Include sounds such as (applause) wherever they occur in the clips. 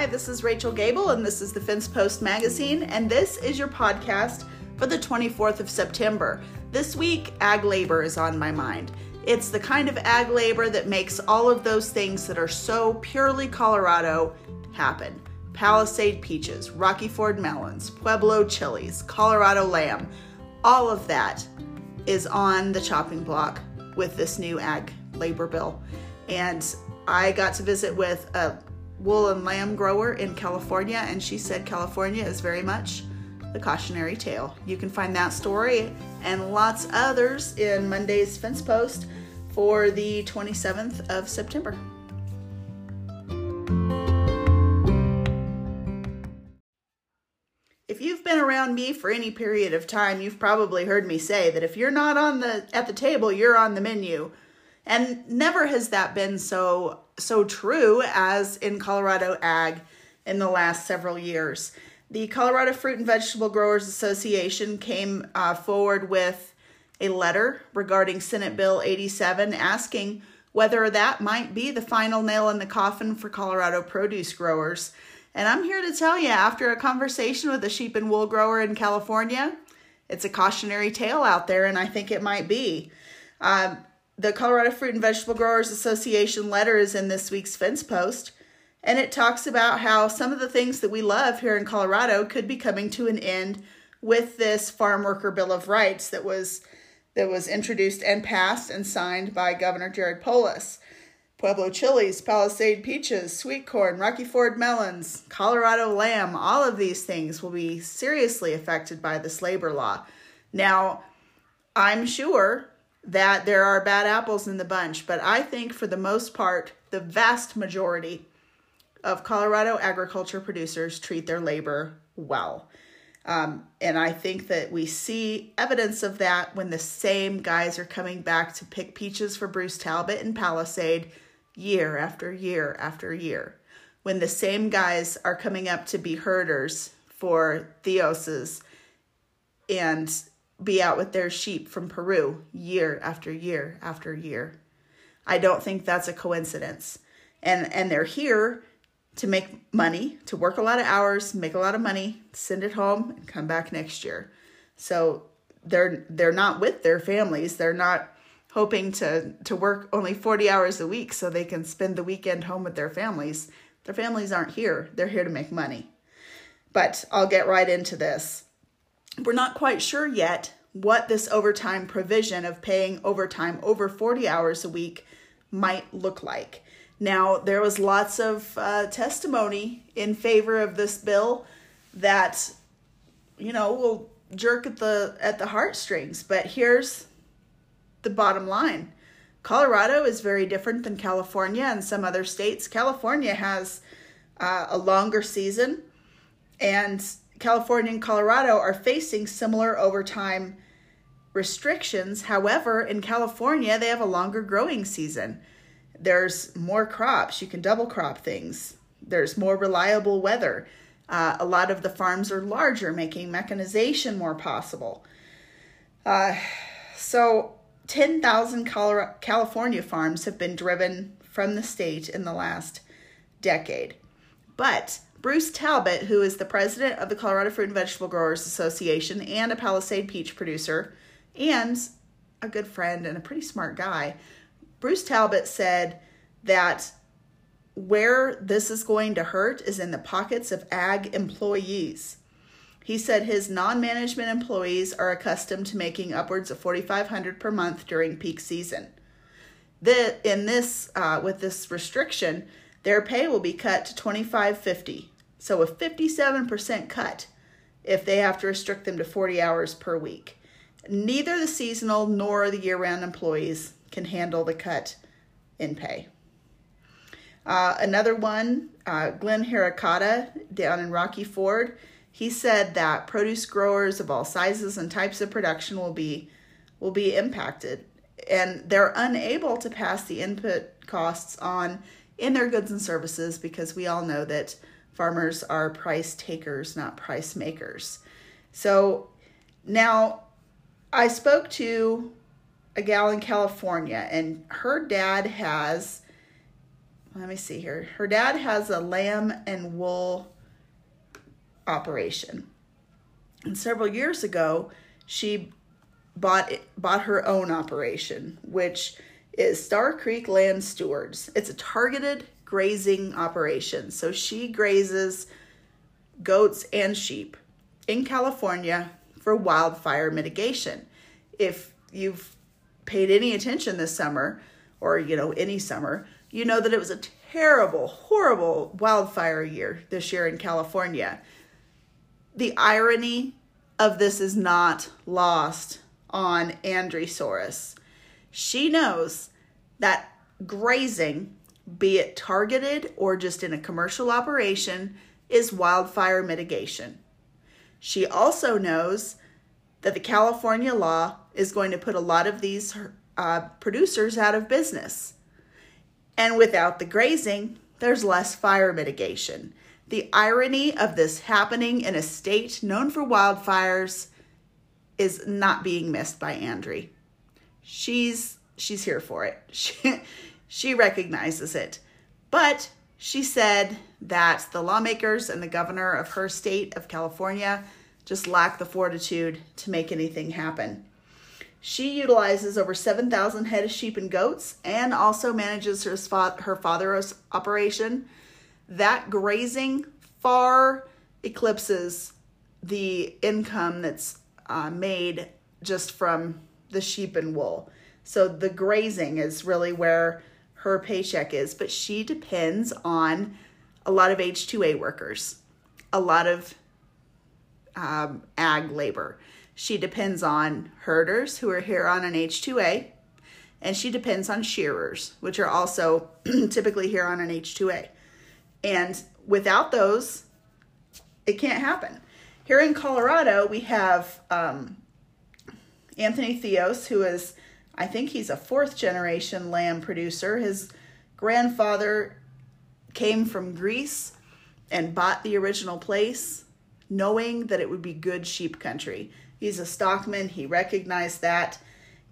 Hi, this is Rachel Gabel, and this is the Fence Post Magazine, and this is your podcast for the 24th of September. This week, ag labor is on my mind. It's the kind of ag labor that makes all of those things that are so purely Colorado happen. Palisade peaches, Rocky Ford melons, Pueblo chilies, Colorado lamb, all of that is on the chopping block with this new ag labor bill. And I got to visit with a wool and lamb grower in California, and she said California is very much the cautionary tale. You can find that story and lots others in Monday's Fence Post for the 27th of September. If you've been around me for any period of time, you've probably heard me say that if you're not on the at the table, you're on the menu. And never has that been so so true as in Colorado ag in the last several years. The Colorado Fruit and Vegetable Growers Association came uh, forward with a letter regarding Senate Bill 87 asking whether that might be the final nail in the coffin for Colorado produce growers. And I'm here to tell you, after a conversation with a sheep and wool grower in California, it's a cautionary tale out there, and I think it might be. Um, the Colorado Fruit and Vegetable Growers Association letter is in this week's fence post, and it talks about how some of the things that we love here in Colorado could be coming to an end with this Farm Worker Bill of Rights that was that was introduced and passed and signed by Governor Jared Polis. Pueblo chilies, Palisade peaches, sweet corn, Rocky Ford melons, Colorado lamb, all of these things will be seriously affected by this labor law. Now, I'm sure that there are bad apples in the bunch, but I think for the most part, the vast majority of Colorado agriculture producers treat their labor well. Um, and I think that we see evidence of that when the same guys are coming back to pick peaches for Bruce Talbott and Palisade year after year after year. When the same guys are coming up to be herders for Theos's and be out with their sheep from Peru year after year after year. I don't think that's a coincidence. And and they're here to make money, to work a lot of hours, make a lot of money, send it home and come back next year. So they're they're not with their families. They're not hoping to to work only 40 hours a week so they can spend the weekend home with their families. Their families aren't here. They're here to make money. But I'll get right into this. We're not quite sure yet what this overtime provision of paying overtime over 40 hours a week might look like. Now, there was lots of uh, testimony in favor of this bill that, you know, will jerk at the at the heartstrings. But here's the bottom line: Colorado is very different than California and some other states. California has uh, a longer season, and California and Colorado are facing similar overtime restrictions. However, in California, they have a longer growing season. There's more crops. You can double crop things. There's more reliable weather. Uh, a lot of the farms are larger, making mechanization more possible. Uh, so, 10,000 California farms have been driven from the state in the last decade. But Bruce Talbott, who is the president of the Colorado Fruit and Vegetable Growers Association and a Palisade peach producer, and a good friend and a pretty smart guy, Bruce Talbott said that where this is going to hurt is in the pockets of ag employees. He said his non-management employees are accustomed to making upwards of 4500 per month during peak season. The, in this uh, with this restriction, their pay will be cut to 2550 so a 57% cut if they have to restrict them to 40 hours per week. Neither the seasonal nor the year round employees can handle the cut in pay. Uh, another one, uh, Glenn Hirakata down in Rocky Ford, he said that produce growers of all sizes and types of production will be will be impacted, and they're unable to pass the input costs on in their goods and services because we all know that farmers are price takers, not price makers. So now I spoke to a gal in California, and her dad has let me see here. Her dad has a lamb and wool operation. And several years ago, she bought bought her own operation, which is Star Creek Land Stewards. It's a targeted grazing operation. So she grazes goats and sheep in California for wildfire mitigation. If you've paid any attention this summer or you know any summer, you know that it was a terrible, horrible wildfire year this year in California. The irony of this is not lost on Andrée Soares. She knows that grazing, be it targeted or just in a commercial operation, is wildfire mitigation. She also knows that the California law is going to put a lot of these uh, producers out of business. And without the grazing, there's less fire mitigation. The irony of this happening in a state known for wildfires is not being missed by Andrea. She's she's here for it. (laughs) She she recognizes it. But she said that the lawmakers and the governor of her state of California just lack the fortitude to make anything happen. She utilizes over 7,000 head of sheep and goats and also manages her, her father's operation. That grazing far eclipses the income that's uh, made just from the sheep and wool. So the grazing is really where her paycheck is, but she depends on a lot of H2A workers, a lot of um, ag labor. She depends on herders who are here on an H2A, and she depends on shearers, which are also (clears throat) typically here on an H2A. And without those, it can't happen. Here in Colorado, we have um, Anthony Theos, who is, I think he's a fourth generation lamb producer. His grandfather came from Greece and bought the original place, knowing that it would be good sheep country. He's a stockman. He recognized that.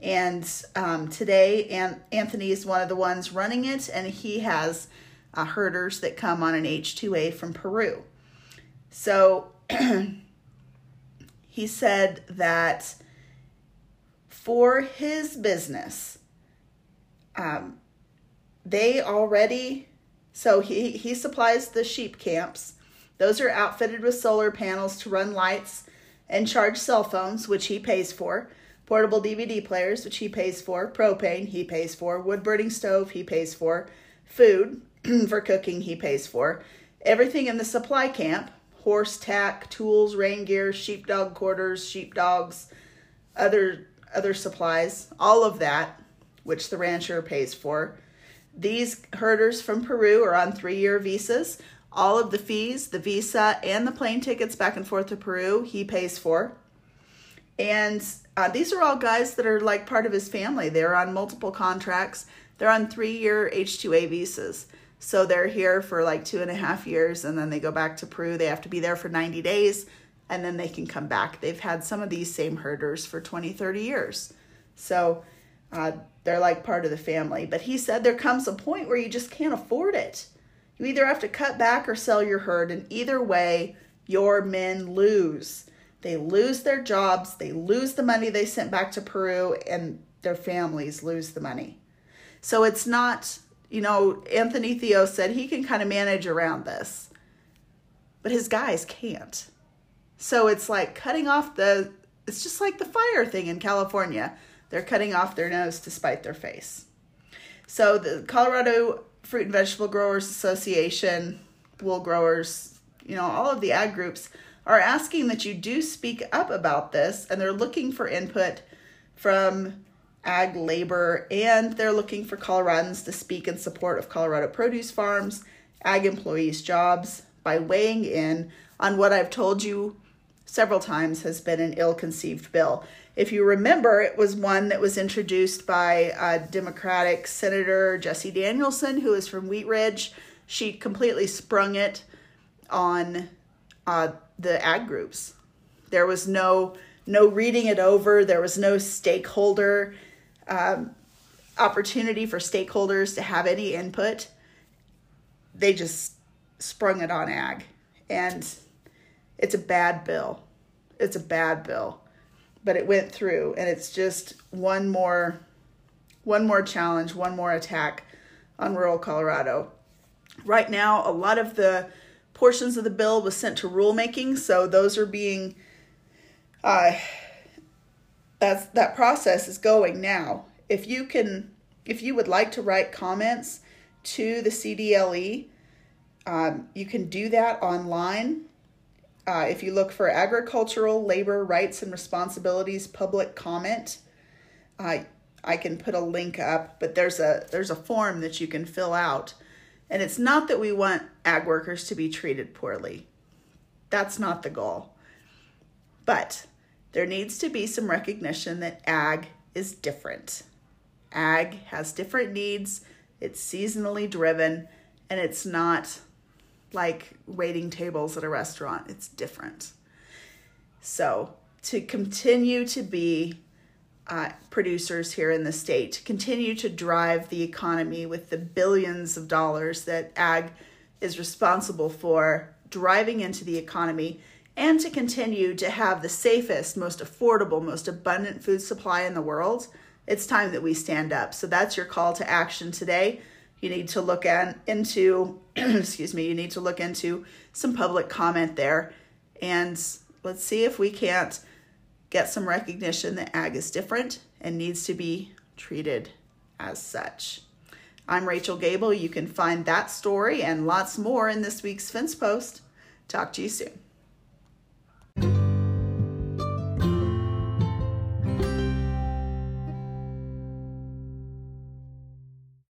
And um, today, An- Anthony is one of the ones running it, and he has uh, herders that come on an H2A from Peru. So (clears throat) he said that for his business, um, they already, so he, he supplies the sheep camps. Those are outfitted with solar panels to run lights and charge cell phones, which he pays for, portable DVD players, which he pays for, propane, he pays for, wood burning stove, he pays for, food (clears throat) for cooking, he pays for. Everything in the supply camp horse tack, tools, rain gear, sheepdog quarters, sheepdogs, other other supplies, all of that, which the rancher pays for. These herders from Peru are on three year visas. All of the fees, the visa, and the plane tickets back and forth to Peru, he pays for. And uh, these are all guys that are like part of his family. They're on multiple contracts, they're on three year H2A visas. So they're here for like two and a half years and then they go back to Peru. They have to be there for 90 days and then they can come back. They've had some of these same herders for 20, 30 years. So uh, they're like part of the family. But he said there comes a point where you just can't afford it. You either have to cut back or sell your herd, and either way, your men lose. They lose their jobs, they lose the money they sent back to Peru, and their families lose the money. So it's not, you know, Anthony Theo said he can kind of manage around this, but his guys can't. So it's like cutting off the, it's just like the fire thing in California. They're cutting off their nose to spite their face. So the Colorado Fruit and Vegetable Growers Association, wool growers, you know, all of the ag groups are asking that you do speak up about this and they're looking for input from ag labor and they're looking for Coloradans to speak in support of Colorado produce farms, ag employees' jobs by weighing in on what I've told you several times has been an ill conceived bill. If you remember, it was one that was introduced by uh, Democratic Senator Jessie Danielson, who is from Wheat Ridge. She completely sprung it on uh, the ag groups. There was no no reading it over. There was no stakeholder um, opportunity for stakeholders to have any input. they just sprung it on ag. And it's a bad bill. It's a bad bill. But it went through and it's just one more one more challenge, one more attack on rural Colorado. Right now, a lot of the portions of the bill was sent to rulemaking, so those are being uh, that's that process is going now. If you can, if you would like to write comments to the CDLE, um, you can do that online. Uh, if you look for agricultural labor rights and responsibilities public comment, uh, I can put a link up, but there's a there's a form that you can fill out. And it's not that we want ag workers to be treated poorly. That's not the goal. But there needs to be some recognition that ag is different. Ag has different needs, it's seasonally driven, and it's not like waiting tables at a restaurant. It's different. So, to continue to be uh, producers here in the state, to continue to drive the economy with the billions of dollars that ag is responsible for driving into the economy, and to continue to have the safest, most affordable, most abundant food supply in the world, it's time that we stand up. So that's your call to action today. You need to look at, into, (clears throat) excuse me, you need to look into some public comment there. And let's see if we can't get some recognition that ag is different and needs to be treated as such. I'm Rachel Gabel. You can find that story and lots more in this week's Fence Post. Talk to you soon.